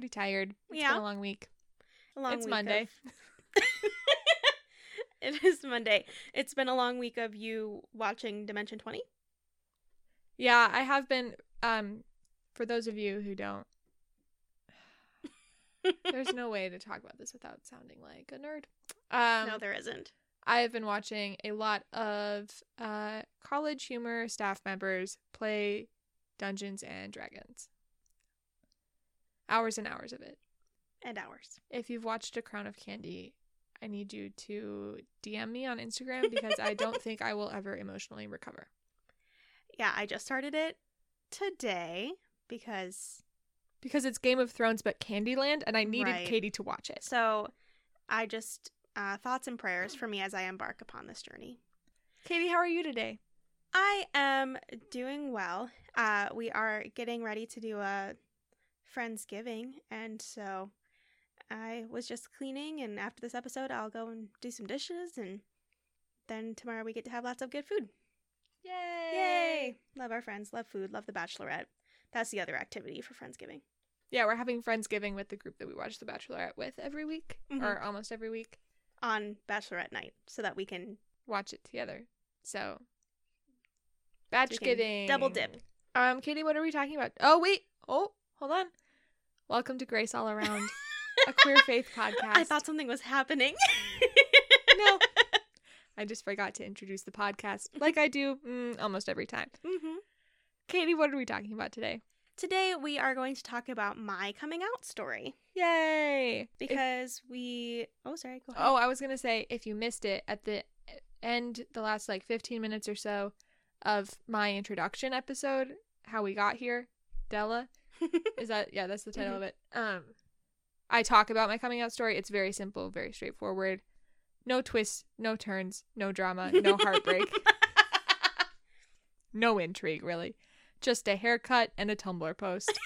pretty tired. It's Yeah. been a long week. A long it's week Monday. of- it is Monday. It's been a long week of you watching Dimension 20. Yeah, I have been. Um, for those of you who don't, there's no way to talk about this without sounding like a nerd. Um, no, there isn't. I have been watching a lot of uh, college humor staff members play Dungeons and Dragons. Hours and hours of it. And hours. If you've watched A Crown of Candy, I need you to DM me on Instagram because I don't think I will ever emotionally recover. Yeah, I just started it today because Because it's Game of Thrones but Candyland, and I needed Right. Katie to watch it. so I just uh, thoughts and prayers for me as I embark upon this journey. Katie, how are you today? I am doing well. Uh, we are getting ready to do a Friendsgiving, and so I was just cleaning. And after this episode, I'll go and do some dishes, and then tomorrow we get to have lots of good food. Yay! Yay! Love our friends, love food, love the Bachelorette. That's the other activity for Friendsgiving. Yeah, we're having Friendsgiving with the group that we watch The Bachelorette with every week, Mhm. or almost every week. on Bachelorette night, so that we can Watch it together. So, batch double dip. Um, Katie, what are we talking about? Oh, wait. Oh, hold on. Welcome to Grace All Around, a queer faith podcast. I thought something was happening. No. I just forgot to introduce the podcast like I do mm, almost every time. hmm Katie, what are we talking about today? Today we are going to talk about my coming out story Yay! If- because we. Oh, sorry. Go ahead. oh, I was going to say if you missed it at the end, the last like 15 minutes or so of my introduction episode, how we got here, Della, is that yeah, that's the title of it. Um I talk about my coming out story. It's very simple, very straightforward. No twists, no turns, no drama, no heartbreak, no intrigue really. Just a haircut and a Tumblr post.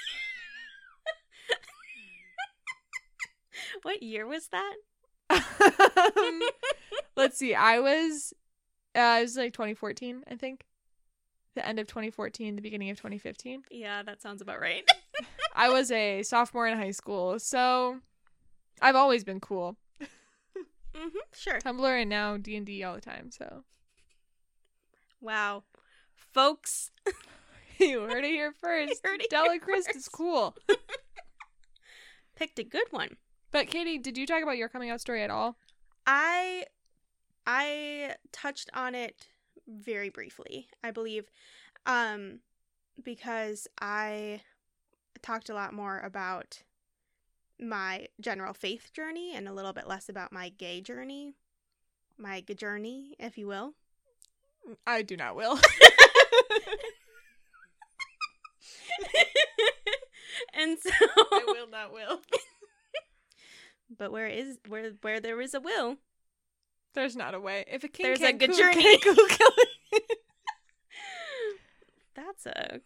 what year was that? Um, let's see. I was uh it was like 2014, I think. The end of 2014, the beginning of 2015. Yeah, that sounds about right. I was a sophomore in high school, so I've always been cool. hmm Sure. Tumblr and now D and D all the time. So Wow, folks. you heard it here first. heard it Della Christ is cool. Picked a good one. But Katie, did you talk about your coming out story at all? I I touched on it very briefly, I believe, um, because I talked a lot more about my general faith journey and a little bit less about my gay journey, my journey, if you will. I do not will. and so, I will not will. but where is where where there is a will, There's not a way. If a king There's a good journey. that's a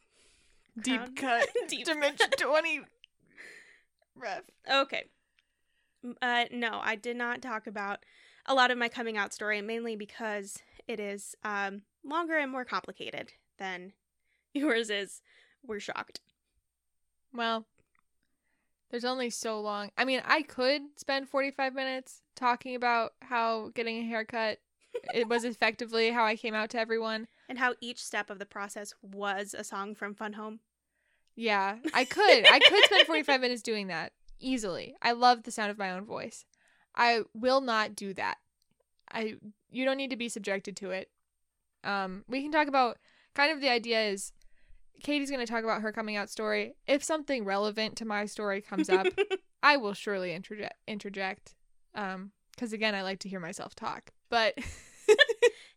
Deep cut. Deep Dimension 20. Ref. Okay. Uh, no, I did not talk about a lot of my coming out story, mainly because it is um, longer and more complicated than yours is. We're shocked. Well, there's only so long. I mean, I could spend 45 minutes talking about how getting a haircut it was effectively how I came out to everyone. And how each step of the process was a song from Fun Home. Yeah, I could. I could spend 45 minutes doing that easily. I love the sound of my own voice. I will not do that. I you don't need to be subjected to it. Um we can talk about kind of the idea is Katie's going to talk about her coming out story. If something relevant to my story comes up, I will surely interject interject. Um cuz again, I like to hear myself talk. But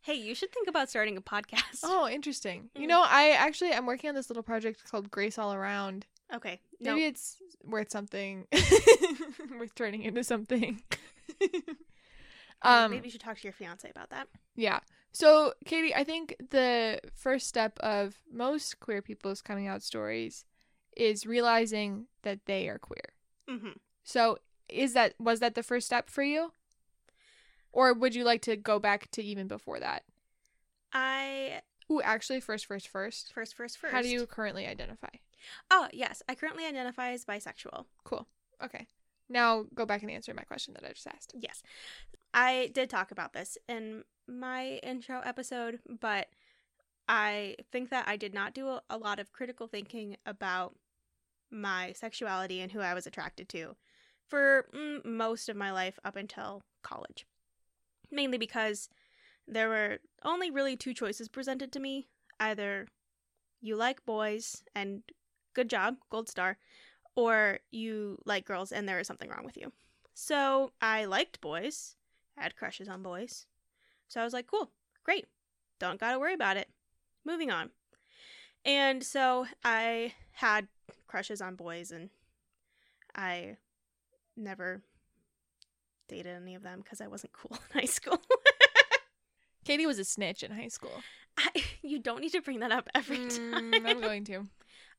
hey, you should think about starting a podcast. oh, interesting. You Mm. know, I actually I'm working on this little project called Grace All Around. Okay. No. Maybe it's worth something. worth turning into something. um Maybe you should talk to your fiance about that. yeah. So, Katie, I think the first step of most queer people's coming out stories is realizing that they are queer. hmm So, is that was that the first step for you? Or would you like to go back to even before that? I Ooh, actually, first, first, first. First, first, first. How do you currently identify? Oh, yes. I currently identify as bisexual. Cool. Okay. Now go back and answer my question that I just asked. Yes. I did talk about this in my intro episode, but I think that I did not do a, lot of critical thinking about my sexuality and who I was attracted to for mm, most of my life up until college. Mainly because there were only really two choices presented to me either you like boys and good job, gold star, or you like girls and there is something wrong with you. So I liked boys, had crushes on boys. So I was like, cool, great, don't gotta worry about it. Moving on. And so I had crushes on boys and I never dated any of them because I wasn't cool in high school. Katie was a snitch in high school. I, you don't need to bring that up every time. Mm, I'm going to.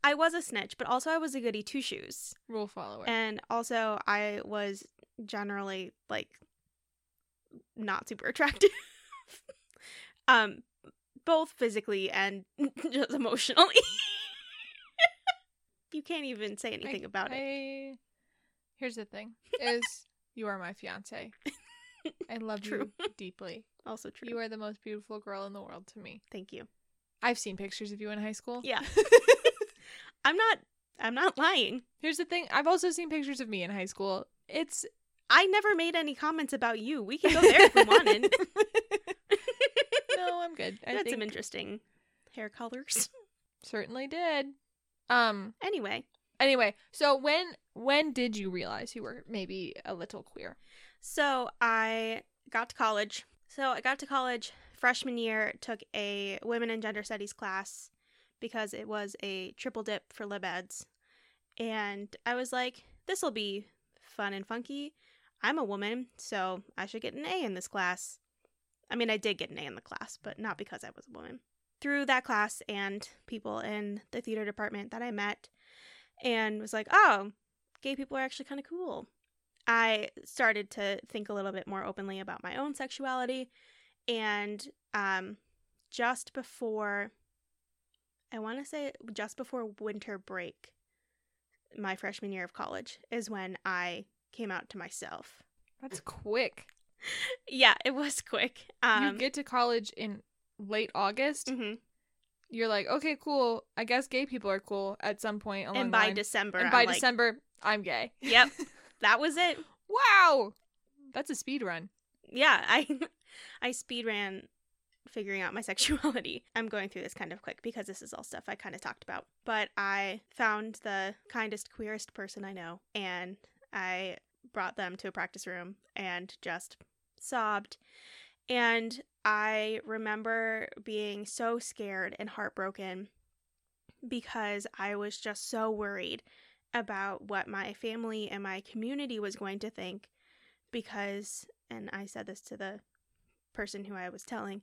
I was a snitch, but also I was a goody two shoes. Rule follower. And also I was generally like not super attractive. um both physically and just emotionally. you can't even say anything I- about it. Here's the thing: is you are my fiance. I love you deeply. Also true. You are the most beautiful girl in the world to me. Thank you. I've seen pictures of you in high school. Yeah. I'm not I'm not lying. Here's the thing: I've also seen pictures of me in high school. It's I never made any comments about you. We can go there if we wanted. no, I'm good. I think some interesting hair colors. certainly did. Um. Anyway, Anyway, so when when did you realize you were maybe a little queer? so I got to college. So I got to college freshman year, took a women and gender studies class because it was a triple dip for lib eds. And I was like, this will be fun and funky. I'm a woman, so I should get an A in this class. I mean, I did get an A in the class, but not because I was a woman. Through that class and people in the theater department that I met, and was like, oh, gay people are actually kind of cool. I started to think a little bit more openly about my own sexuality. And um, just before, I want to say just before winter break, my freshman year of college, is when I came out to myself. That's quick. Yeah, it was quick. Um, you get to college in late August. mhm. You're like, okay, cool. I guess gay people are cool at some point along And by line. December, and I'm by like, December, I'm gay. Yep, that was it. Wow, that's a speed run. yeah, I I speed ran figuring out my sexuality. I'm going through this kind of quick because this is all stuff I kind of talked about. But I found the kindest, queerest person I know, and I brought them to a practice room and just sobbed. And I remember being so scared and heartbroken because I was just so worried about what my family and my community was going to think because and I said this to the person who I was telling,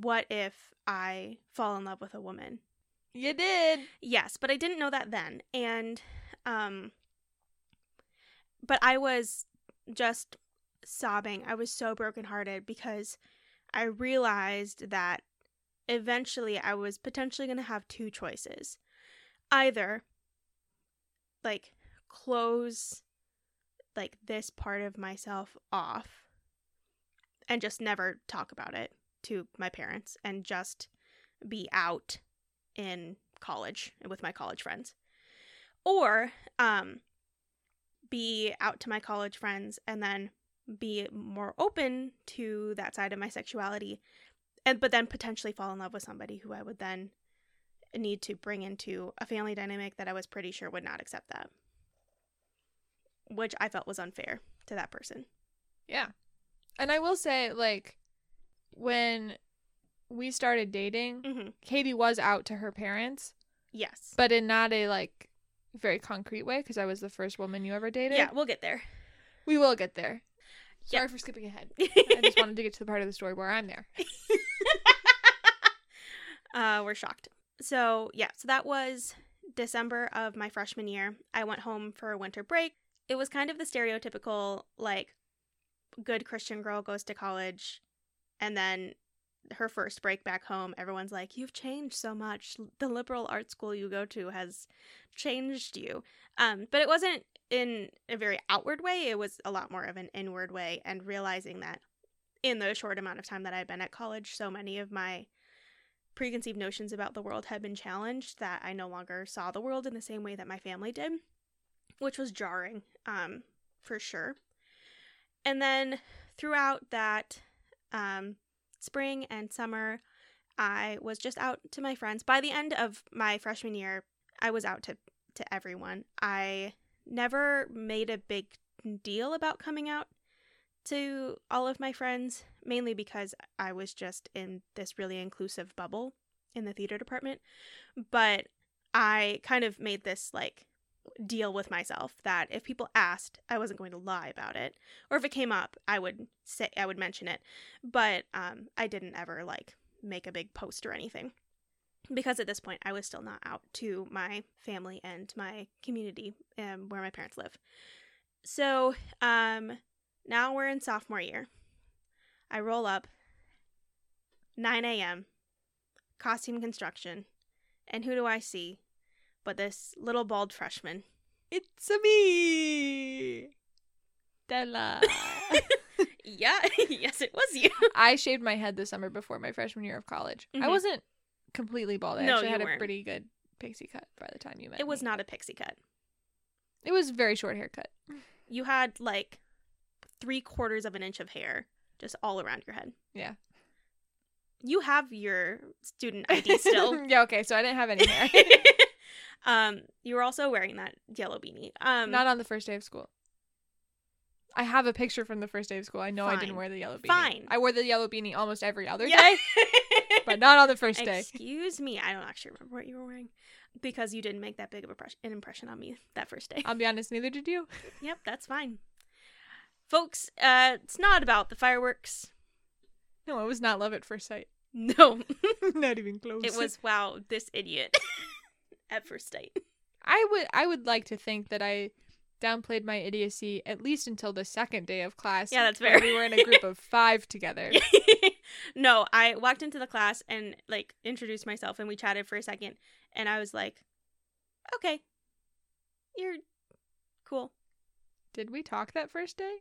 what if I fall in love with a woman? You did. Yes, but I didn't know that then. And um but I was just sobbing. I was so brokenhearted because I realized that eventually I was potentially going to have two choices. Either like close like this part of myself off and just never talk about it to my parents and just be out in college with my college friends or um be out to my college friends and then be more open to that side of my sexuality and but then potentially fall in love with somebody who I would then need to bring into a family dynamic that I was pretty sure would not accept that which I felt was unfair to that person. Yeah. And I will say, like, when we started dating, Mm-hmm. Katie was out to her parents, Yes. but in not a like very concrete way because I was the first woman you ever dated. yeah, we'll get there. We will get there. Sorry for skipping ahead. I just wanted to get to the part of the story where I'm there. uh, we're shocked. So, yeah, so that was December of my freshman year. I went home for a winter break. It was kind of the stereotypical, like, good Christian girl goes to college and then her first break back home, everyone's like, "You've changed so much. The liberal art school you go to has changed you." Um, but it wasn't in a very outward way. It was a lot more of an inward way, and realizing that in the short amount of time that I'd been at college, so many of my preconceived notions about the world had been challenged that I no longer saw the world in the same way that my family did, which was jarring, um, for sure. And then throughout that um, spring and summer, I was just out to my friends. By the end of my freshman year, I was out to, to everyone. I never made a big deal about coming out to all of my friends, mainly because I was just in this really inclusive bubble in the theater department. But I kind of made this like deal with myself that if people asked, I wasn't going to lie about it, or if it came up, I would say I would mention it. But um, I didn't ever like make a big post or anything because at this point I was still not out to my family and my community um, where my parents live. So um, now we're in sophomore year. I roll up 9 a.m. costume construction, and who do I see? But this little bald freshman. It's a me, Della. yeah, yes, it was you. I shaved my head the summer before my freshman year of college. I Mhm. wasn't completely bald. I No, actually you had a weren't. pretty good pixie cut by the time you met. It was me. not a pixie cut. It was a very short haircut. You had like three quarters of an inch of hair just all around your head. Yeah. You have your student ID still. yeah. Okay. So I didn't have any hair. um, you were also wearing that yellow beanie. Um, Not on the first day of school. I have a picture from the first day of school. I know I didn't wear the yellow beanie. Fine. I wore the yellow beanie almost every other Yeah. day, but not on the first day. Excuse me, I don't actually remember what you were wearing because you didn't make that big of an impression on me that first day. I'll be honest, neither did you. yep, that's fine. Folks, uh, it's not about the fireworks. No, it was not love at first sight. No, not even close. it was wow, this idiot at first sight. I would I would like to think that I downplayed my idiocy at least until the second day of class. Yeah, that's fair. We were in a group of five together. No, I walked into the class and like introduced myself and we chatted for a second and I was like, "Okay. You're cool." Did we talk that first day?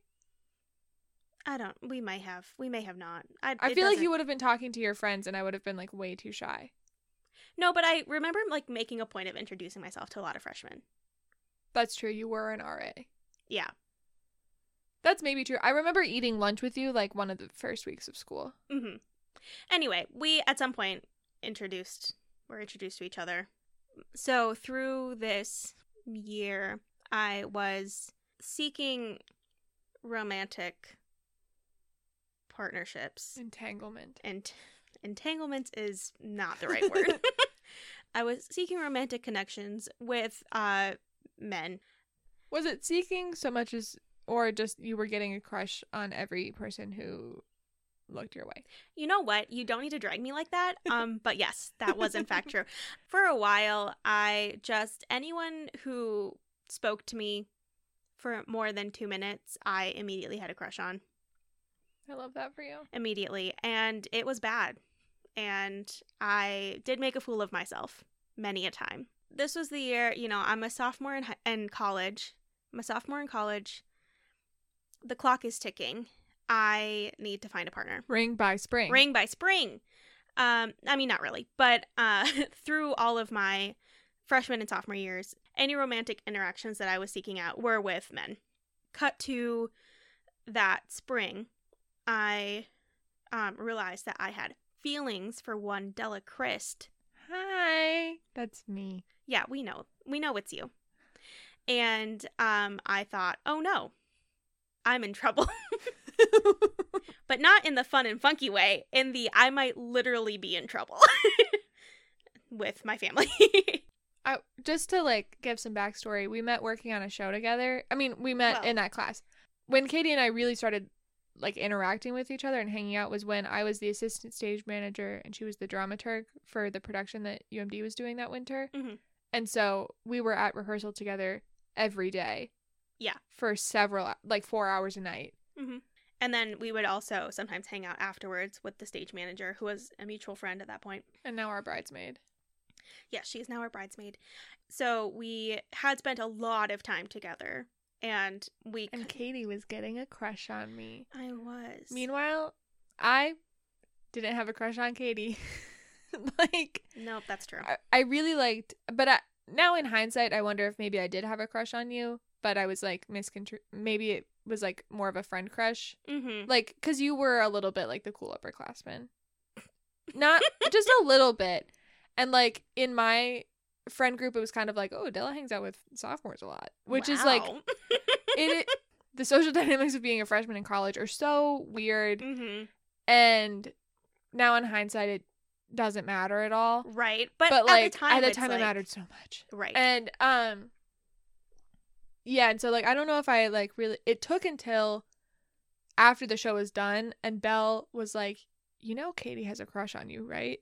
I don't we might have. We may have not. I, I feel like doesn't- you would have been talking to your friends and I would have been like way too shy. No, but I remember like making a point of introducing myself to a lot of freshmen. That's true. You were an RA. Yeah. That's maybe true. I remember eating lunch with you like one of the first weeks of school. hmm Anyway, we at some point introduced were introduced to each other. So through this year, I was seeking romantic partnerships, Entanglement. and entanglements is not the right word. I was seeking romantic connections with uh men. Was it seeking so much as, or just you were getting a crush on every person who looked your way? You know what? You don't need to drag me like that. Um, but yes, that was in fact true. For a while, I just anyone who spoke to me for more than two minutes, I immediately had a crush on. I love that for you. Immediately. And it was bad. And I did make a fool of myself many a time. This was the year, you know, I'm a sophomore in, in college. I'm a sophomore in college. The clock is ticking. I need to find a partner. Ring by spring. Ring by spring. Um, I mean, not really, but uh, through all of my freshman and sophomore years, any romantic interactions that I was seeking out were with men. Cut to that spring, I um, realized that I had feelings for one Della Christ. Hi. That's me. Yeah, we know, we know it's you. And um, I thought, oh no, I'm in trouble. but not in the fun and funky way, in the I might literally be in trouble with my family. I, just to like give some backstory, we met working on a show together. I mean, we met Well- in that class. When Katie and I really started like interacting with each other and hanging out was when I was the assistant stage manager and she was the dramaturg for the production that UMD was doing that winter. Mhm. And so we were at rehearsal together every day. Yeah. For several like 4 hours a night. Mm-hmm. And then we would also sometimes hang out afterwards with the stage manager, who was a mutual friend at that point. And now our bridesmaid. Yeah, she's now our bridesmaid. So we had spent a lot of time together, and we. And Katie was getting a crush on me. I was. Meanwhile, I didn't have a crush on Katie. like, nope, that's true. I, I really liked, but I, now in hindsight, I wonder if maybe I did have a crush on you, but I was like misconstru. Maybe it was like more of a friend crush, mm-hmm. like because you were a little bit like the cool upperclassman, not just a little bit, and like in my friend group, it was kind of like, oh, Della hangs out with sophomores a lot, which is like Wow. it. The social dynamics of being a freshman in college are so weird, mm-hmm. and now in hindsight, it doesn't matter at all. Right, but, But, like at the time, it's it like- mattered so much. Right. And um yeah, and so like I don't know if I like really it took until after the show was done and Belle was like, "You know Katie has a crush on you, right?"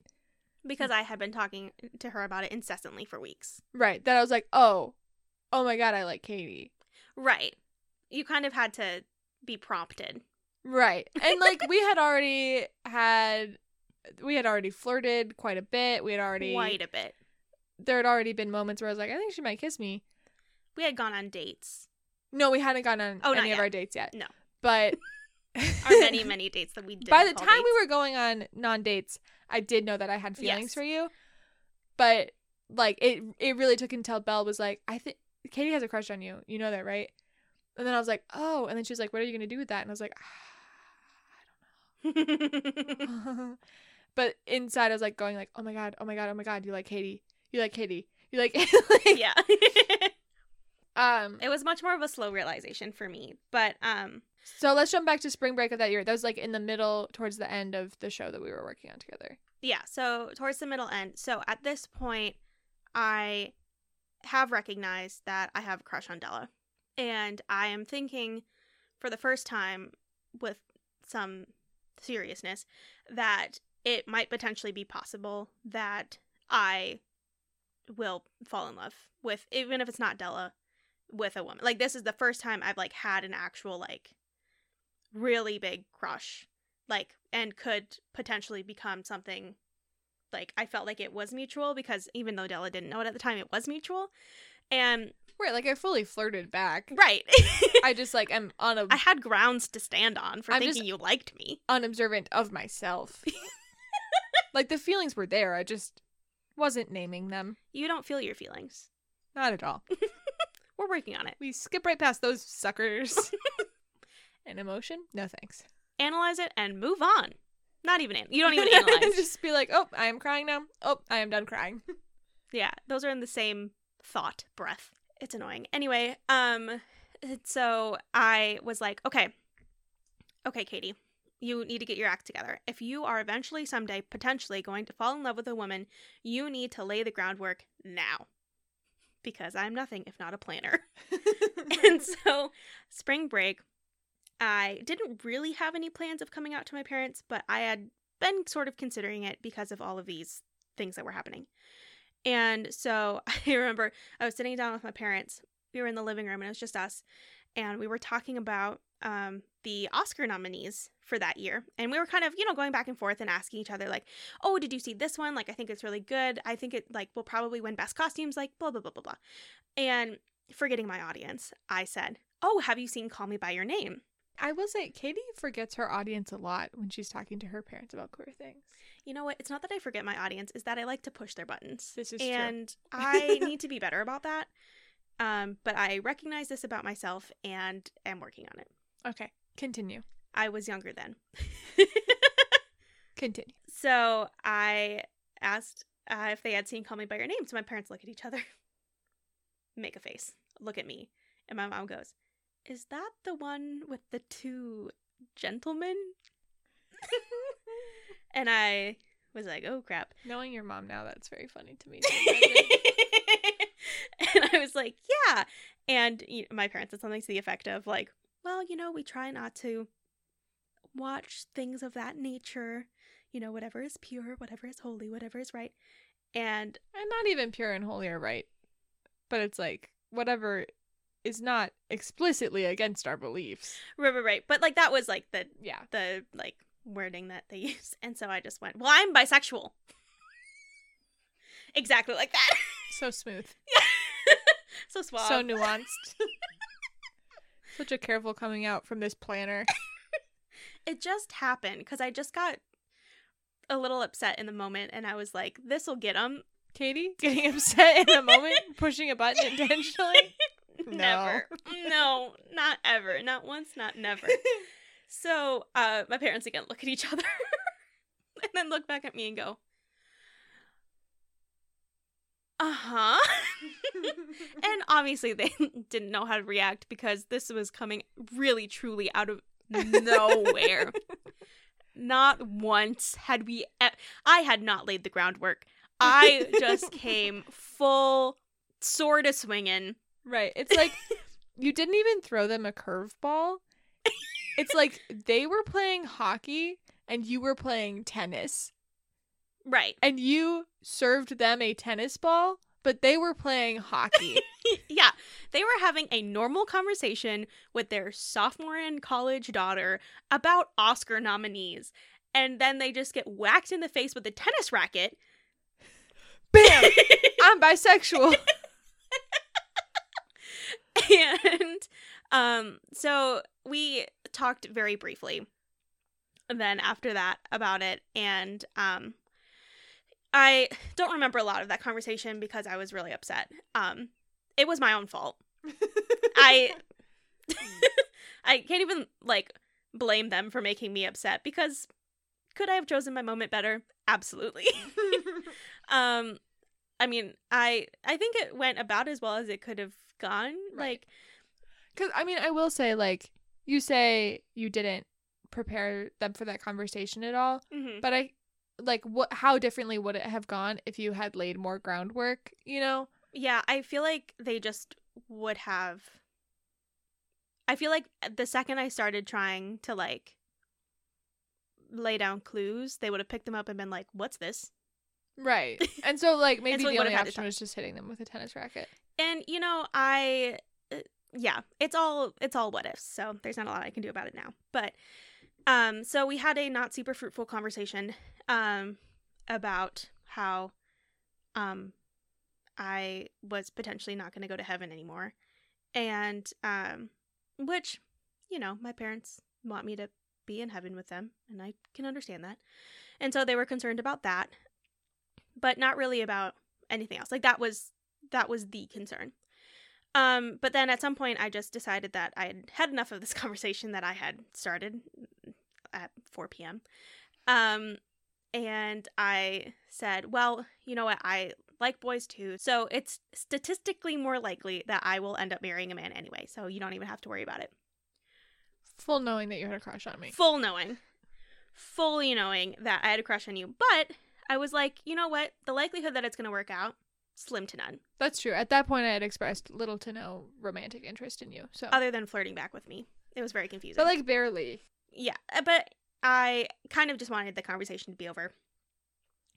because I had been talking to her about it incessantly for weeks. Right. That I was like, "Oh. Oh my god, I like Katie." Right. You kind of had to be prompted. Right. And like we had already had we had already flirted quite a bit. We had already Quite a bit. there had already been moments where I was like, "I think she might kiss me." We had gone on dates. No, we hadn't gone on Oh, any of yet. our dates yet. No. But Our many, many dates that we did. by the time we were going on non dates, I did know that I had feelings Yes. for you. But like it it really took until Belle was like, I think Katie has a crush on you. You know that, right? And then I was like, Oh, and then she was like, What are you gonna do with that? And I was like, "Ah, I don't know. but inside I was like going like, Oh my god, oh my god, oh my god, you like Katie. You like Katie. You like, like yeah. Um it was much more of a slow realization for me, but um so let's jump back to spring break of that year. That was like in the middle towards the end of the show that we were working on together. yeah, so towards the middle end. So at this point I have recognized that I have a crush on Della. And I am thinking for the first time with some seriousness that it might potentially be possible that I will fall in love with even if it's not Della with a woman. Like this is the first time I've like had an actual like really big crush like and could potentially become something like I felt like it was mutual because even though Della didn't know it at the time it was mutual. And Right, like I fully flirted back. right. I just like I'm on a I had grounds to stand on for I'm thinking you liked me. unobservant of myself. like the feelings were there, I just wasn't naming them. You don't feel your feelings. Not at all. We're working on it. We skip right past those suckers. An emotion? No thanks. Analyze it and move on. Not even an- you don't even analyze. just be like, oh, I am crying now. Oh, I am done crying. Yeah, those are in the same thought breath. It's annoying. Anyway, um so I was like, okay. Okay, Katie. You need to get your act together. If you are eventually someday potentially going to fall in love with a woman, you need to lay the groundwork now. Because I'm nothing if not a planner. and so, spring break, I didn't really have any plans of coming out to my parents, but I had been sort of considering it because of all of these things that were happening. And so I remember I was sitting down with my parents. We were in the living room and it was just us. And we were talking about um, the Oscar nominees for that year. And we were kind of, you know, going back and forth and asking each other, like, oh, did you see this one? Like, I think it's really good. I think it, like, will probably win best costumes, like, blah, blah, blah, blah, blah. And forgetting my audience, I said, oh, have you seen Call Me By Your Name? I will say, Katie forgets her audience a lot when she's talking to her parents about queer things. You know what? It's not that I forget my audience, is that I like to push their buttons. This is true. and I need to be better about that. Um, but I recognize this about myself and am working on it. Okay, continue. I was younger then. Continue. so I asked uh, if they had seen Call Me By Your Name. So my parents look at each other, make a face, look at me. And my mom goes, Is that the one with the two gentlemen? and I was like, Oh crap. Knowing your mom now, that's very funny to me. and I was like, yeah. And you know, my parents said something to the effect of like, well, you know, we try not to watch things of that nature. You know, whatever is pure, whatever is holy, whatever is right. And and not even pure and holy or right, but it's like whatever is not explicitly against our beliefs. Right, right, right. But like that was like the Yeah. the like wording that they used, and so I just went, "Well, I'm bisexual." exactly like that. So smooth. Yeah. so suave. So nuanced. Such a careful coming out from this planner. it just happened because I just got a little upset in the moment, and I was like, "This will get him." Katie getting upset in the moment, pushing a button intentionally. never, no, not ever, not once, not never. So, uh, my parents again look at each other, and then look back at me and go, "Uh huh." and obviously, they didn't know how to react because this was coming really, truly out of nowhere. not once had we. E- I had not laid the groundwork. I just came full sword a swinging. Right. It's like you didn't even throw them a curveball. It's like they were playing hockey and you were playing tennis. Right. And you served them a tennis ball, but they were playing hockey. yeah. They were having a normal conversation with their sophomore in college daughter about Oscar nominees. And then they just get whacked in the face with a tennis racket. Bam! I'm bisexual. and um so we talked very briefly then after that about it and um I don't remember a lot of that conversation because I was really upset. Um it was my own fault. I I can't even like blame them for making me upset because could I have chosen my moment better? Absolutely. um I mean, I I think it went about as well as it could have gone. Right. Like Because, I mean, I will say, like, you say you didn't prepare them for that conversation at all, mhm. but I, like, what, how differently would it have gone if you had laid more groundwork, you know? yeah, I feel like they just would have I feel like the second I started trying to like lay down clues, they would have picked them up and been like, "What's this?" Right. And so, like, maybe so the only option was just hitting them with a tennis racket. And you know, I uh, yeah, it's all it's all what ifs. So there's not a lot I can do about it now. But um so we had a not super fruitful conversation um about how um I was potentially not going to go to heaven anymore. And um which you know, my parents want me to be in heaven with them and I can understand that. And so they were concerned about that, but not really about anything else. Like that was that was the concern. Um, but then at some point, I just decided that I had had enough of this conversation that I had started at 4 p.m. Um, and I said, well, you know what? I like boys too. So it's statistically more likely that I will end up marrying a man anyway. So you don't even have to worry about it. Full knowing that you had a crush on me. Full knowing, fully knowing that I had a crush on you. But I was like, you know what? The likelihood that it's going to work out, slim to none. That's true. At that point, I had expressed little to no romantic interest in you. So, other than flirting back with me. It was very confusing. but like barely. Yeah, uh, but I kind of just wanted the conversation to be over.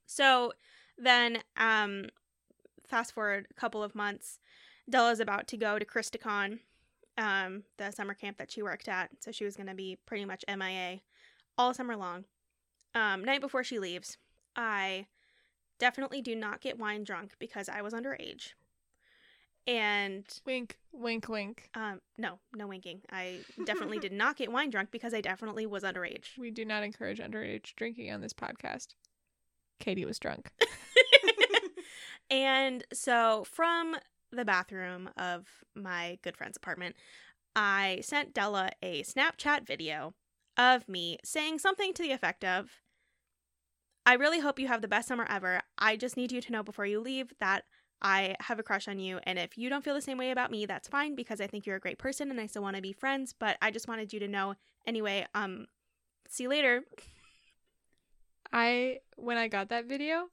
So then, um, fast forward a couple of months, Della's about to go to Christicon, um, the summer camp that she worked at. So she was going to be pretty much MIA all summer long. Um, night before she leaves, I definitely do not get wine drunk because I was underage. And Wink, wink, wink. um, no, no winking. I definitely did not get wine drunk because I definitely was underage. We do not encourage underage drinking on this podcast. Katie was drunk. and so from the bathroom of my good friend's apartment, I sent Della a Snapchat video of me saying something to the effect of I really hope you have the best summer ever. I just need you to know before you leave that I have a crush on you. And if you don't feel the same way about me, that's fine because I think you're a great person and I still want to be friends. But I just wanted you to know anyway. Um, see you later. I when I got that video,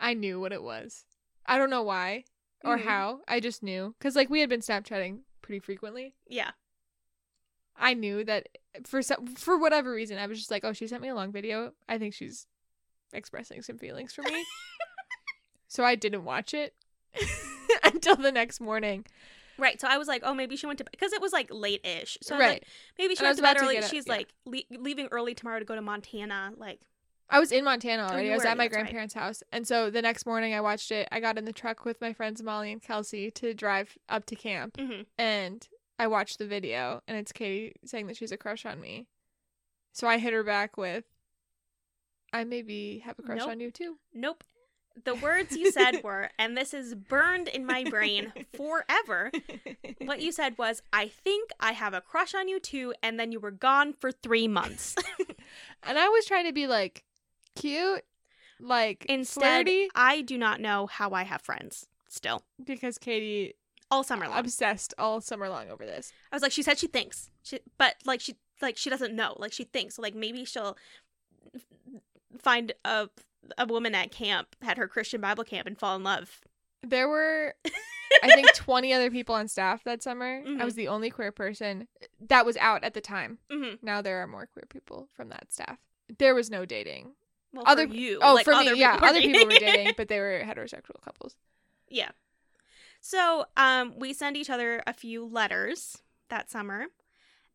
I knew what it was. I don't know why or Mhm. how. I just knew cuz like we had been Snapchatting pretty frequently. Yeah. I knew that for some for whatever reason I was just like, "Oh, she sent me a long video. I think she's expressing some feelings for me." so I didn't watch it until the next morning. Right. So I was like, oh, maybe she went to because it was like late ish. So I was right. like, maybe she And went was to bed to early. up, She's yeah. like le- leaving early tomorrow to go to Montana. Like, I was in Montana already. Oh, I was at my that's right. grandparents' house. And so the next morning I watched it. I got in the truck with my friends Molly and Kelsey to drive up to camp. mhm. And I watched the video and it's Katie saying that she's a crush on me. So I hit her back with I maybe have a crush Nope. on you too. nope. The words you said were, and this is burned in my brain forever. What you said was, I think I have a crush on you too, and then you were gone for three months. and I was trying to be like cute, like Instead, flirty I do not know how I have friends still because Katie all summer long. obsessed all summer long over this. I was like, she said she thinks, she, but like she like she doesn't know, like she thinks. So like maybe she'll find a a woman at camp had her Christian Bible camp and fall in love. There were I think 20 other people on staff that summer. Mhm. I was the only queer person that was out at the time. hmm Now there are more queer people from that staff. There was no dating. Well, Other- for you, Oh, like, for me, yeah, other people were dating, but they were heterosexual couples. yeah. So um, we send each other a few letters that summer,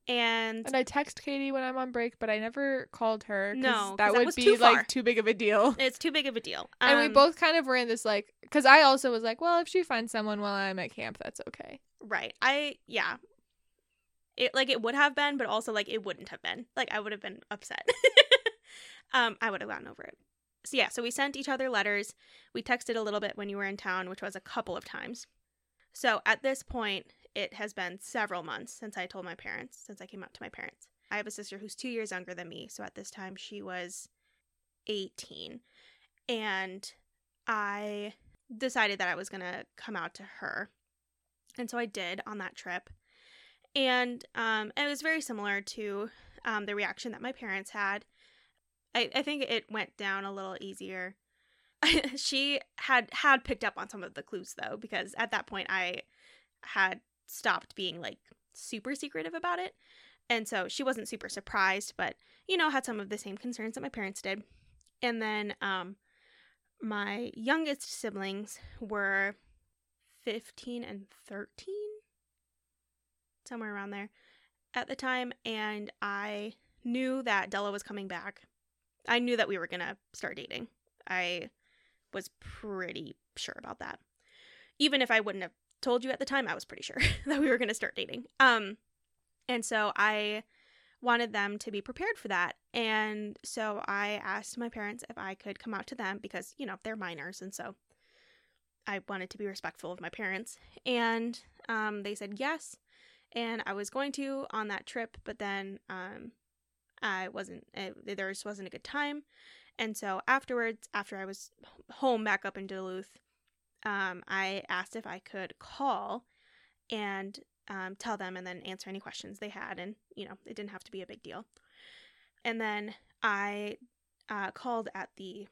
and And I text Katie when I'm on break, but I never called her. No, that that would was be too like too big of a deal. it's too big of a deal. and we Um, both kind of were in this like, because I also was like, well, if she finds someone while I'm at camp, that's okay. Right. I yeah. It like it would have been, but also like it wouldn't have been. Like I would have been upset. um, I would have gotten over it. So yeah, so we sent each other letters. We texted a little bit when you were in town, which was a couple of times. So at this point, it has been several months since I told my parents, since I came out to my parents. I have a sister who's two years younger than me, so at this time she was 18. And I decided that I was gonna come out to her. And so I did on that trip. And um, it was very similar to um, the reaction that my parents had. I, I think it went down a little easier. she had had picked up on some of the clues though, because at that point I had stopped being like super secretive about it. And so she wasn't super surprised, but you know, had some of the same concerns that my parents did. And then um my youngest siblings were 15 and 13 somewhere around there at the time and i knew that della was coming back i knew that we were gonna start dating i was pretty sure about that even if i wouldn't have told you at the time i was pretty sure that we were gonna start dating um and so i wanted them to be prepared for that and so i asked my parents if i could come out to them because you know they're minors and so I wanted to be respectful of my parents. And um, they said yes. And I was going to on that trip, but then um, I wasn't, it, there just wasn't a good time. And so afterwards, after I was home back up in Duluth, um, I asked if I could call and um, tell them and then answer any questions they had. And, you know, it didn't have to be a big deal. And then I uh, called at the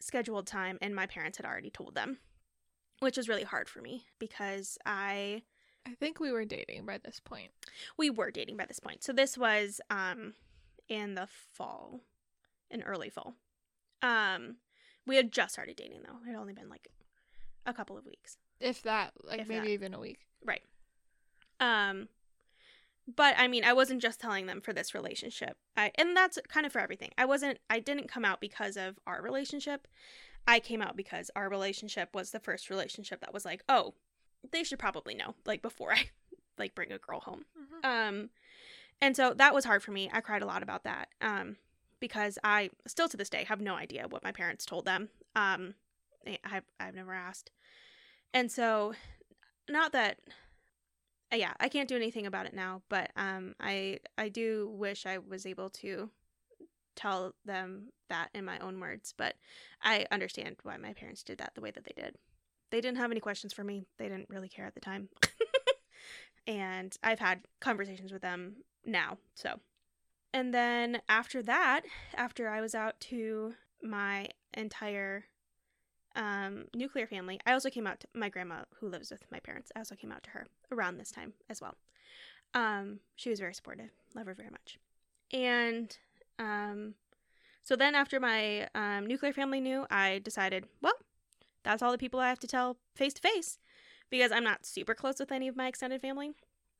scheduled time, and my parents had already told them which was really hard for me because I I think we were dating by this point. we were dating by this point. So this was um in the fall, in early fall. Um we had just started dating though. It had only been like a couple of weeks. If that, like If maybe that. even a week. Right. Um but I mean, I wasn't just telling them for this relationship. I and that's kind of for everything. I wasn't I didn't come out because of our relationship. I came out because our relationship was the first relationship that was like, "Oh, they should probably know like before I like bring a girl home." Um and so that was hard for me. I cried a lot about that. Um because I still to this day have no idea what my parents told them. Um I- I've I've never asked. And so not that uh, yeah, I can't do anything about it now, but um I I do wish I was able to tell them that in my own words, but I understand why my parents did that the way that they did. They didn't have any questions for me. They didn't really care at the time. and I've had conversations with them now. So, and then after that, after I was out to my entire um, nuclear family, I also came out to my grandma who lives with my parents. I also came out to her around this time as well. Um, she was very supportive. Love her very much. And um, so then after my um, nuclear family knew, I decided, well, that's all the people I have to tell face to face because I'm not super close with any of my extended family.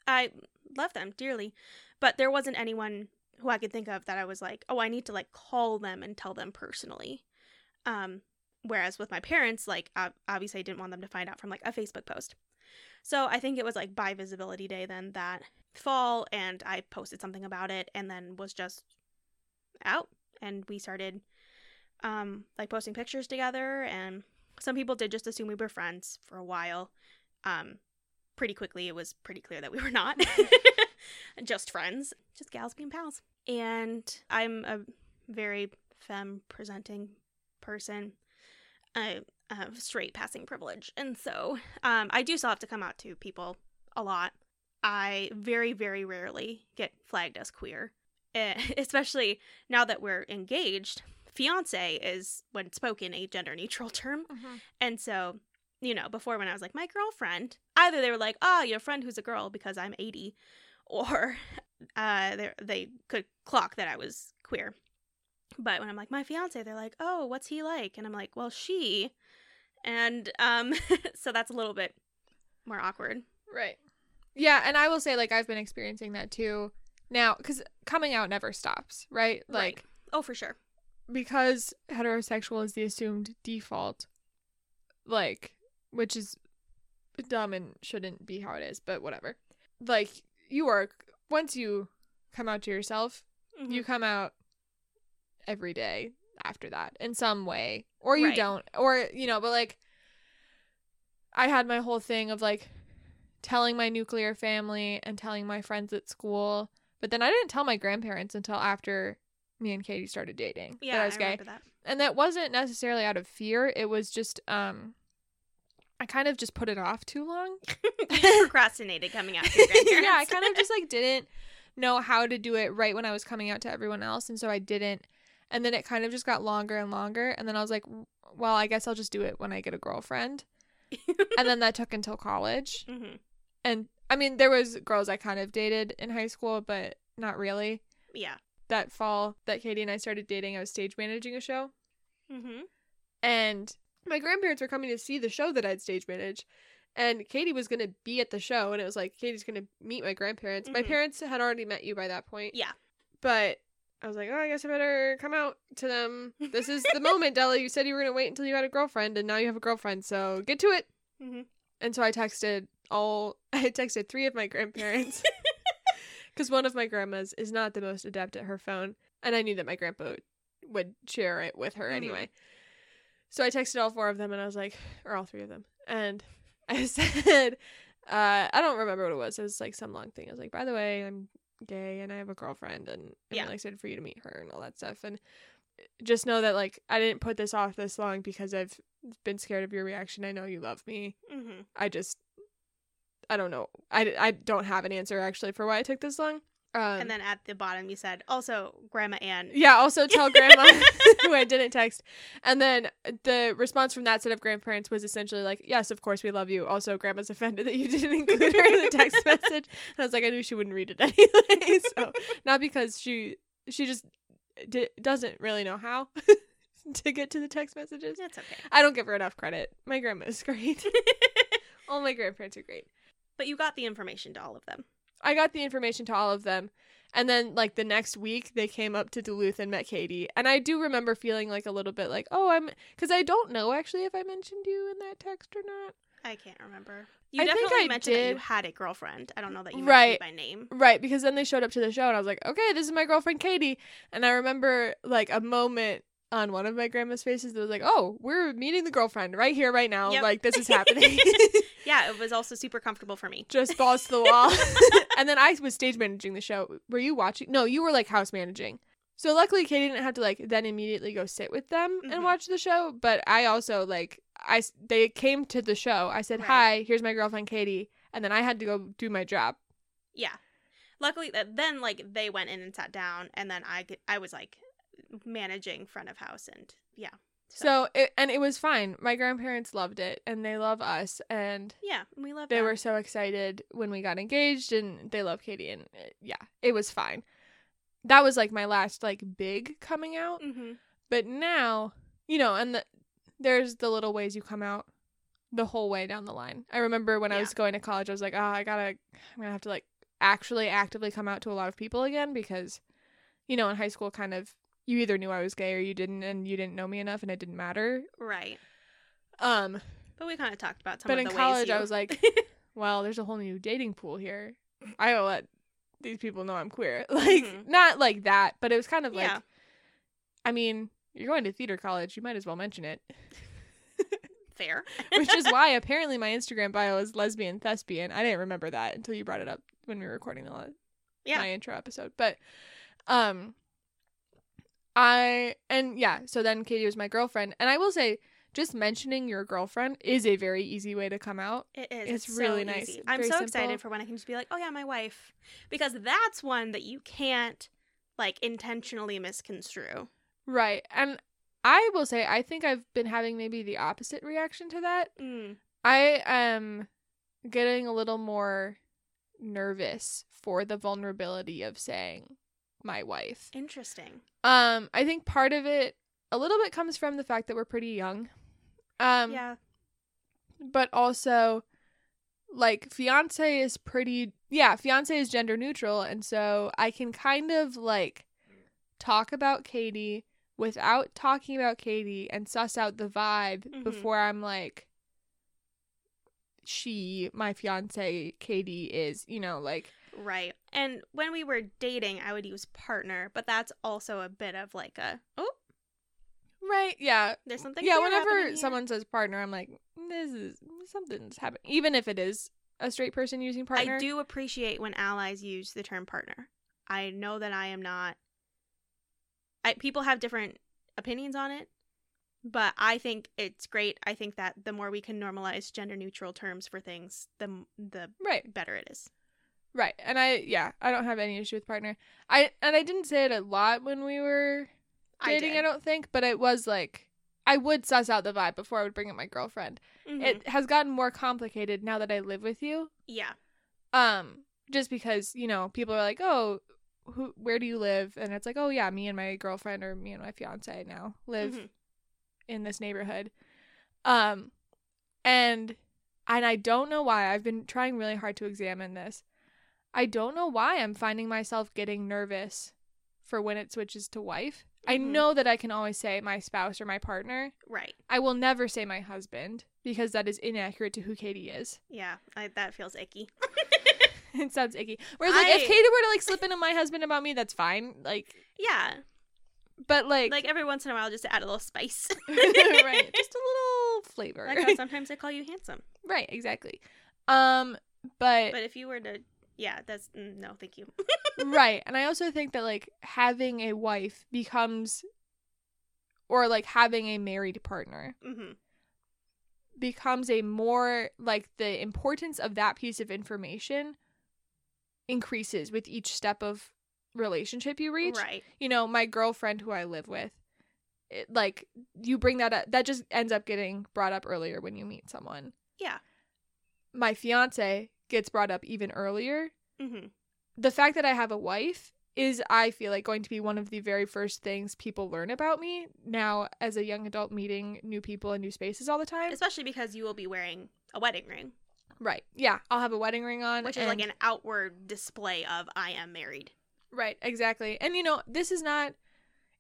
I love them dearly, but there wasn't anyone who I could think of that I was like, oh, I need to like call them and tell them personally. Um, whereas with my parents, like obviously I didn't want them to find out from like a Facebook post. So I think it was like by visibility day then that fall, and I posted something about it, and then was just out, and we started um like posting pictures together, and some people did just assume we were friends for a while. Um, pretty quickly, it was pretty clear that we were not just friends, just gals being pals. And I'm a very femme presenting person. I have straight passing privilege. And so um, I do still have to come out to people a lot. I very, very rarely get flagged as queer, eh, especially now that we're engaged. Fiance is, when spoken, a gender neutral term. Mhm. And so, you know, before when I was like, my girlfriend, either they were like, ah, your friend who's a girl because I'm 80, or uh, they, they could clock that I was queer. But when I'm like, my fiance, they're like, oh, what's he like? And I'm like, well, she. And um, so that's a little bit more awkward. Right. Yeah, and I will say like I've been experiencing that too now cuz coming out never stops, right? Like Right. Oh, for sure. because heterosexual is the assumed default like which is dumb and shouldn't be how it is, but whatever. Like you are once you come out to yourself, Mhm. you come out every day after that in some way or you Right. don't or you know but like i had my whole thing of like telling my nuclear family and telling my friends at school but then i didn't tell my grandparents until after me and katie started dating yeah, that i I was gay remember that. and that wasn't necessarily out of fear it was just um i kind of just put it off too long you procrastinated coming out to your grandparents. yeah, I kind of just like didn't know how to do it right when I was coming out to everyone else, and so I didn't. And then it kind of just got longer and longer, and then I was like, well, I guess I'll just do it when I get a girlfriend. and then that took until college, hmm and I mean, there was girls I kind of dated in high school, but not really. Yeah. That fall that Katie and I started dating, I was stage managing a show, Mm-hmm. and my grandparents were coming to see the show that I'd stage manage. And Katie was going to be at the show, and it was like, Katie's going to meet my grandparents. My Mhm. parents had already met you by that point. Yeah. But I was like, oh, I guess I better come out to them. This is the moment, Della. You said you were going to wait until you had a girlfriend, and now you have a girlfriend, so get to it. hmm And so I texted all, I texted three of my grandparents because one of my grandmas is not the most adept at her phone. And I knew that my grandpa would share it with her Mhm. anyway. So I texted all four of them and I was like, or all three of them. And I said, uh, I don't remember what it was. It was like some long thing. I was like, by the way, I'm gay and I have a girlfriend and I'm Yeah. really excited for you to meet her and all that stuff. And just know that like I didn't put this off this long because I've been scared of your reaction. I know you love me. hmm I just I don't know. I, I don't have an answer actually for why it took this long. Um, and then at the bottom you said also Grandma Ann. yeah, also tell grandma who I didn't text. And then the response from that set of grandparents was essentially like, "Yes, of course we love you." Also, grandma's offended that you didn't include her in the text message. And I was like, I knew she wouldn't read it anyway. so not because she she just d- doesn't really know how to get to the text messages. That's okay. I don't give her enough credit. My grandma's great. All my grandparents are great. but you got the information to all of them. I got the information to all of them. And then like the next week they came up to Duluth and met Katie. And I do remember feeling like a little bit like, "Oh, I'm cuz I don't know actually if I mentioned you in that text or not." I can't remember. You I think I mentioned that you had a girlfriend. I don't know that you mentioned Right. by name. Right, because then they showed up to the show and I was like, "Okay, this is my girlfriend Katie." And I remember like a moment on one of my grandma's faces that was like, "Oh, we're meeting the girlfriend right here right now. Yep. Like this is happening." Yeah, it was also super comfortable for me. Just balls to the wall. and then I was stage managing the show. Were you watching? No, you were like house managing. So luckily Katie didn't have to like then immediately go sit with them Mhm. and watch the show, but I also like I they came to the show. I said, Right. "Hi, here's my girlfriend Katie." And then I had to go do my job. Yeah. Luckily, that then like they went in and sat down, and then I I was like managing front of house, and yeah. So, it, and it was fine. My grandparents loved it and they love us and yeah, we love. they that. were so excited when we got engaged and they love Katie and uh, yeah, it was fine. That was like my last like big coming out. Mm-hmm. But now, you know, and the, there's the little ways you come out the whole way down the line. I remember when I was going to college, I was like, oh, I gotta, I'm gonna have to like actually actively come out to a lot of people again because, you know, in high school, kind of, you either knew I was gay or you didn't, and you didn't know me enough, and it didn't matter. Right. Um, But we kind of talked about some but of in college, ways you... I was like, well, there's a whole new dating pool here. I gotta let these people know I'm queer. Like, Mhm. not like that, but it was kind of like, yeah, I mean, you're going to theater college, you might as well mention it. fair. Which is why apparently my Instagram bio is lesbian thespian. I didn't remember that until you brought it up when we were recording the Yeah. my intro episode. But um I and yeah, so then Katie was my girlfriend. And I will say, just mentioning your girlfriend is a very easy way to come out. It is. It's It's, really so nice. easy. I'm Very so simple. excited for when I can just be like, oh yeah, my wife, because that's one that you can't like intentionally misconstrue. Right. And I will say I think I've been having maybe the opposite reaction to that. Mm. I am getting a little more nervous for the vulnerability of saying my wife. Interesting. Um, I think part of it a little bit comes from the fact that we're pretty young. Um, yeah. but also like fiance is pretty yeah, fiance is gender neutral and so I can kind of like talk about Katie without talking about Katie and suss out the vibe Mhm. before I'm like she, my fiance Katie is, you know, like Right. And when we were dating, I would use partner, but that's also a bit of like a oh, right, yeah. there's something. yeah, whenever someone says partner, I'm like, this is something's happening. Even if it is a straight person using partner. I do appreciate when allies use the term partner. I know that I am not. I people have different opinions on it, but I think it's great. I think that the more we can normalize gender neutral terms for things, the the Right, better it is. Right. And I, yeah, I don't have any issue with partner. I and I didn't say it a lot when we were dating. I, did. don't think, but it was like I would suss out the vibe before I would bring up my girlfriend. Mhm. It has gotten more complicated now that I live with you. yeah, Um, just because you know people are like, oh. Who, where do you live? And it's like, oh yeah, me and my girlfriend or me and my fiance now live Mhm. in this neighborhood. Um and and I don't know why. I've been trying really hard to examine this. I don't know why I'm finding myself getting nervous for when it switches to wife. I Mhm. know that I can always say my spouse or my partner. right. I will never say my husband because that is inaccurate to who Katie is. Yeah, I, that feels icky. it sounds icky. Whereas like if Katie were to like slip into my husband about me, that's fine. Like yeah, but like, like every once in a while, just to add a little spice. right, just a little flavor. like how sometimes I call you handsome, right, exactly. Um but but if you were to, yeah, that's mm, no, thank you. right and i also think that like having a wife becomes or like having a married partner hmm becomes a more like the importance of that piece of information increases with each step of relationship you reach Right. you know my girlfriend who i live with it, like you bring that up that just ends up getting brought up earlier when you meet someone Yeah. my fiance gets brought up even earlier hmm the fact that I have a wife is I feel like going to be one of the very first things people learn about me now as a young adult meeting new people in new spaces all the time. Especially because you will be wearing a wedding ring, right. Yeah, I'll have a wedding ring on which is like an outward display of I am married. Right, exactly. And you know, this is not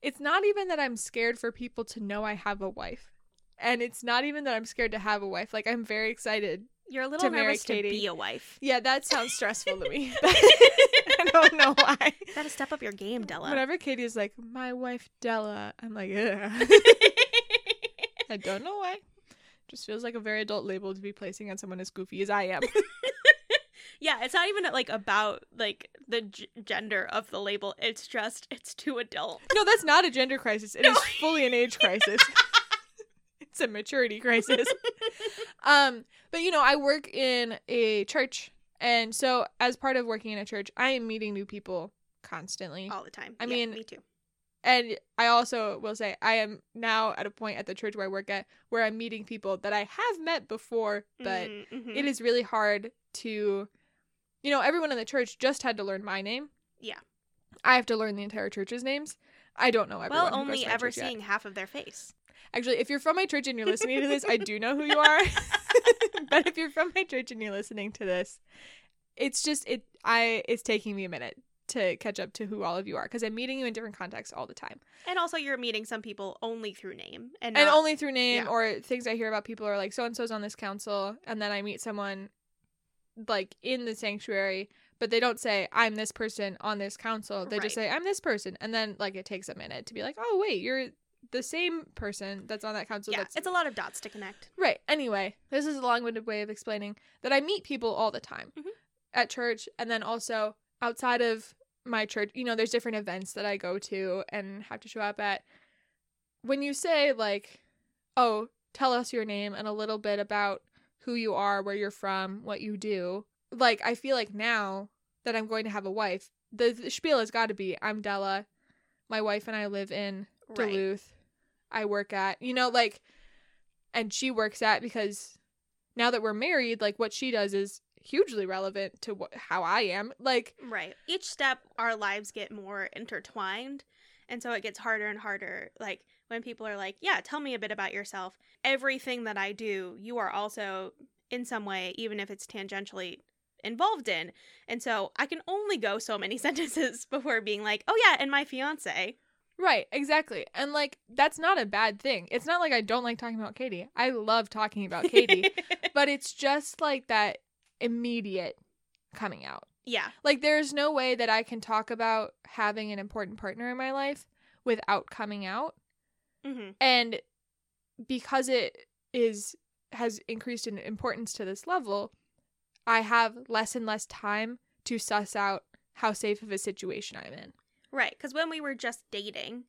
it's not even that I'm scared for people to know I have a wife. And it's not even that I'm scared to have a wife. Like I'm very excited. You're a little To nervous to be a wife. Yeah, that sounds stressful to me. I don't know why. Gotta step up your game, Della. Whenever Katie is like, "My wife Della," I'm like, Ugh. I don't know why. Just feels like a very adult label to be placing on someone as goofy as I am. yeah, it's not even like about like the g- gender of the label. It's just it's too adult. no, that's not a gender crisis. It is No. fully an age crisis. it's a maturity crisis. Um, but you know, I work in a church, and so as part of working in a church, I am meeting new people constantly. all the time. I Yeah, mean, me too. And I also will say I am now at a point at the church where I work at where I'm meeting people that I have met before, but Mm, mhm. it is really hard to you know, everyone in the church just had to learn my name. Yeah. I have to learn the entire church's names. I don't know everyone. well, only ever church yet. seeing half of their face. Actually, if you're from my church and you're listening to this, I do know who you are. but if you're from my church and you're listening to this, it's just it I it's taking me a minute to catch up to who all of you are because I'm meeting you in different contexts all the time. And also, you're meeting some people only through name and, and only through name yeah. or things I hear about people are like so and so's on this council, and then I meet someone like in the sanctuary, but they don't say I'm this person on this council. They just say I'm this person, and then like it takes a minute to be like, oh wait, you're the same person that's on that council. yeah, that's it's a lot of dots to connect. right. Anyway, this is a long-winded way of explaining that I meet people all the time Mhm. at church, and then also outside of my church. You know, there's different events that I go to and have to show up at. When you say like, "Oh, tell us your name and a little bit about who you are, where you're from, what you do," like I feel like now that I'm going to have a wife, the, the spiel has got to be, "I'm Della, my wife and I live in Right. Duluth. I work at, you know, like, and she works at because now that we're married, like what she does is hugely relevant to wh- how I am. Like, Right. Each step, our lives get more intertwined. And so it gets harder and harder. Like when people are like, yeah, tell me a bit about yourself. Everything that I do, you are also in some way, even if it's tangentially involved in. And so I can only go so many sentences before being like, oh, yeah, and my fiance. Right, exactly. And like, that's not a bad thing. It's not like I don't like talking about Katie. I love talking about Katie, but it's just like that immediate coming out. yeah. Like, there's no way that I can talk about having an important partner in my life without coming out. hmm and because it is has increased in importance to this level i have less and less time to suss out how safe of a situation i'm in Right. Because when we were just dating,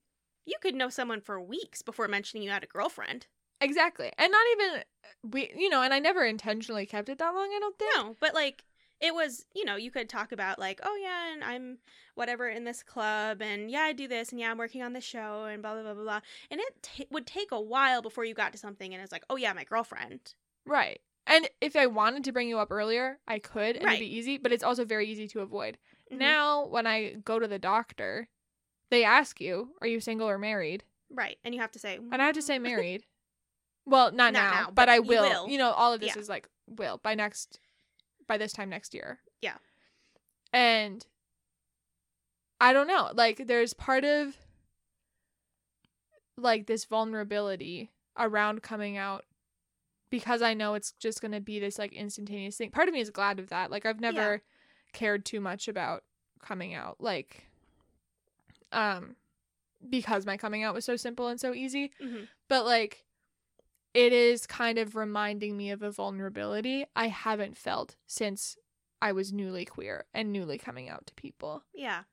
you could know someone for weeks before mentioning you had a girlfriend. exactly and not even uh, we you know and i never intentionally kept it that long i don't think No, but like it was, you know, you could talk about like, oh yeah, and I'm whatever in this club, and yeah, I do this, and yeah, I'm working on this show, and blah blah blah blah blah. And it t- would take a while before you got to something, and it's like, oh yeah, my girlfriend. right and if i wanted to bring you up earlier i could and Right. it'd be easy but it's also very easy to avoid Mhm. now when i go to the doctor they ask you are you single or married right, and you have to say, And I have to say married. Well, not, Not now, now, but, but I will. will. You know, all of this Yeah. is like will by next by this time next year. Yeah. And I don't know. Like there's part of like this vulnerability around coming out because I know it's just going to be this like instantaneous thing. Part of me is glad of that. Like I've never cared too much about coming out. Like um because my coming out was so simple and so easy Mhm. but like it is kind of reminding me of a vulnerability I haven't felt since I was newly queer and newly coming out to people. yeah,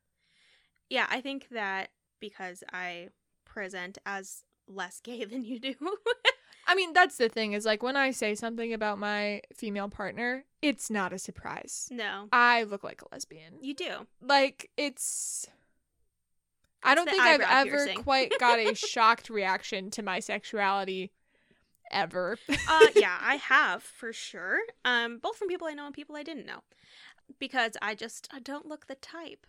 yeah. I think that because I present as less gay than you do. I mean, that's the thing is like when I say something about my female partner, it's not a surprise. no, I look like a lesbian. you do. Like it's I don't think I've ever piercing. quite got a shocked reaction to my sexuality ever. uh yeah i have for sure um both from people i know and people i didn't know because i just I don't look the type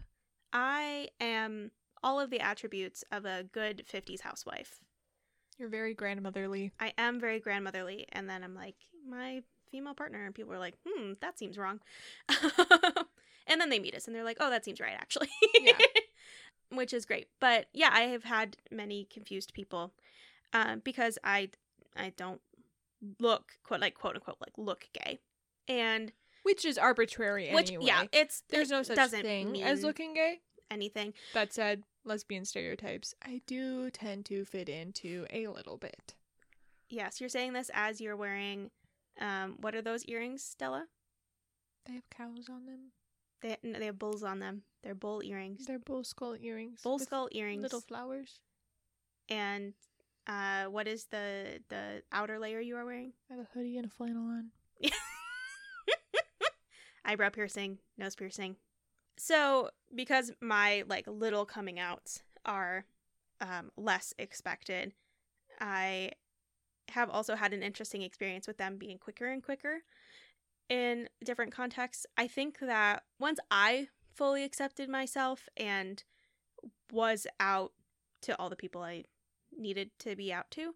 i am all of the attributes of a good 50s housewife You're very grandmotherly. i am very grandmotherly and then i'm like my female partner and people are like hmm that seems wrong and then they meet us and they're like oh that seems right actually Yeah. which is great but yeah i have had many confused people um, because i i don't look quote like quote unquote like look gay and Which is arbitrary which anyway. yeah it's There's it no such thing as looking gay. Anything That said, lesbian stereotypes, I do tend to fit into a little bit. yes you're saying this as you're wearing um what are those earrings Della They have cows on them. they, no, they have bulls on them they're bull earrings They're bull skull earrings. bull skull earrings Little flowers. and uh what is the the outer layer you are wearing I have a hoodie and a flannel on. eyebrow piercing nose piercing so because my like little coming outs are um less expected i have also had an interesting experience with them being quicker and quicker in different contexts i think that once i fully accepted myself and was out to all the people i needed to be out to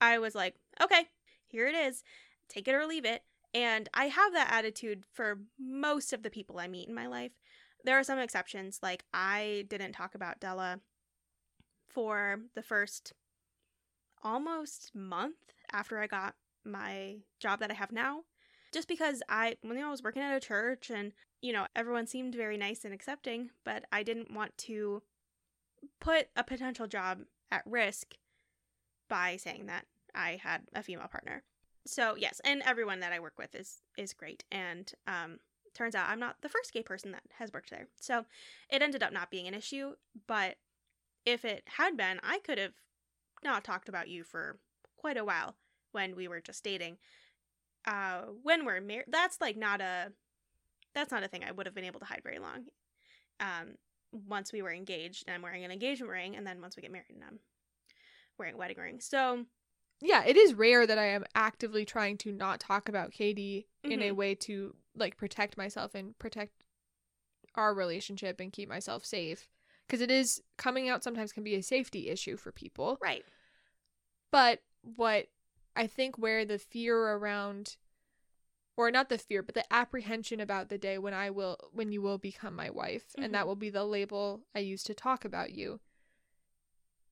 I was like, okay, here it is. Take it or leave it. And I have that attitude for most of the people I meet in my life. There are some exceptions. Like, I didn't talk about Della for the first almost month after I got my job that I have now. Just because I, when I was working at a church and, you know, everyone seemed very nice and accepting, but I didn't want to put a potential job at risk by saying that I had a female partner. So yes, and everyone that I work with is is great. And um, turns out I'm not the first gay person that has worked there. So it ended up not being an issue. But if it had been, I could have not talked about you for quite a while when we were just dating. Uh, when we're married, that's like not a that's not a thing I would have been able to hide very long. Um, once we were engaged and I'm wearing an engagement ring, and then once we get married and I'm wearing a wedding ring. So yeah, it is rare that I am actively trying to not talk about Katie in a Mhm. way to like protect myself and protect our relationship and keep myself safe. Because it is coming out sometimes can be a safety issue for people. right, But what I think where the fear around or not the fear, but the apprehension about the day when I will when you will become my wife and that will be the label I use to talk about you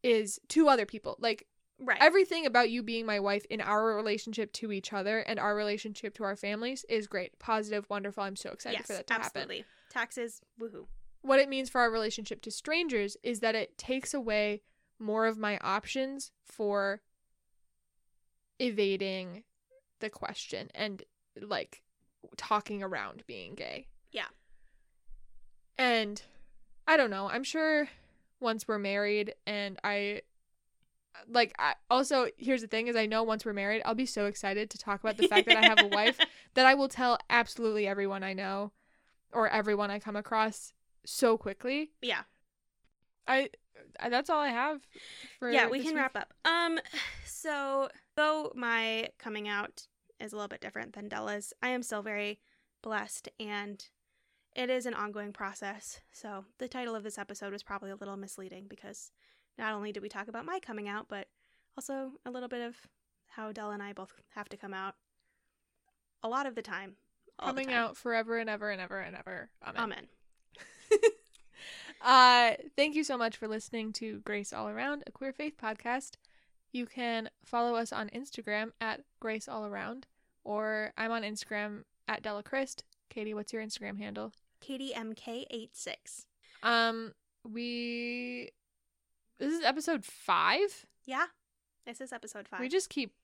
is to other people. Like right, everything about you being my wife in our relationship to each other and our relationship to our families is great, positive, wonderful. I'm so excited yes, for that to happen. absolutely. Taxes, woohoo. What it means for our relationship to strangers is that it takes away more of my options for evading the question and like talking around being gay. Yeah. And I don't know. I'm sure once we're married and I like I also here's the thing is I know once we're married I'll be so excited to talk about the fact that I have a wife that I will tell absolutely everyone I know or everyone I come across so quickly. Yeah. I I- that's all I have for yeah, we can week. wrap up. Um, so though my coming out is a little bit different than Della's, I am still very blessed, and it is an ongoing process. So the title of this episode was probably a little misleading because not only did we talk about my coming out, but also a little bit of how Della and I both have to come out a lot of the time. all the coming time. out forever and ever and ever and ever. Amen. Amen. Uh, thank you so much for listening to Grace All Around, a queer faith podcast. You can follow us on Instagram at Grace All Around, or I'm on Instagram at Della Christ. Katie, what's your Instagram handle? Katie MK86. Um, we this is episode five. Yeah, this is episode five. We just keep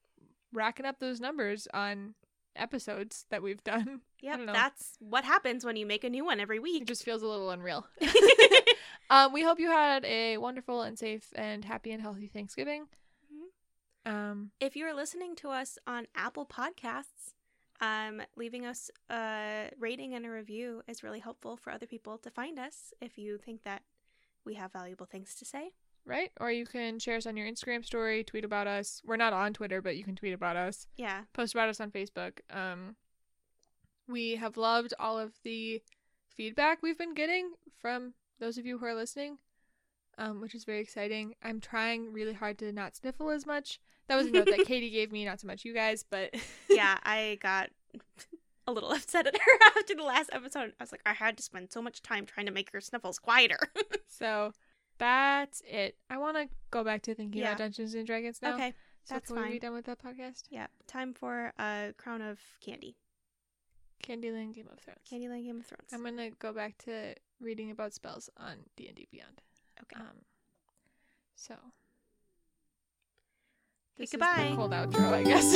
racking up those numbers on episodes that we've done. yep, that's what happens when you make a new one every week. It just feels a little unreal. um, we hope you had a wonderful and safe and happy and healthy Thanksgiving. Um, if you're listening to us on Apple Podcasts, um, leaving us a rating and a review is really helpful for other people to find us if you think that we have valuable things to say. Right? Or you can share us on your Instagram story, tweet about us. We're not on Twitter, but you can tweet about us. Yeah. Post about us on Facebook. Um, we have loved all of the feedback we've been getting from those of you who are listening, um, which is very exciting. I'm trying really hard to not sniffle as much. That was a note that Katie gave me, not so much you guys, but Yeah, I got a little upset at her after the last episode. I was like, I had to spend so much time trying to make her sniffles quieter. So that's it. I want to go back to thinking Yeah. about Dungeons and Dragons now. okay. so that's can we be done with that podcast? Yeah. Time for a crown of candy. Candyland Game of Thrones. Candyland Game of Thrones. I'm gonna go back to reading about spells on D and D Beyond. Okay. Um. So. Okay, This is the goodbye. cold outro, I guess.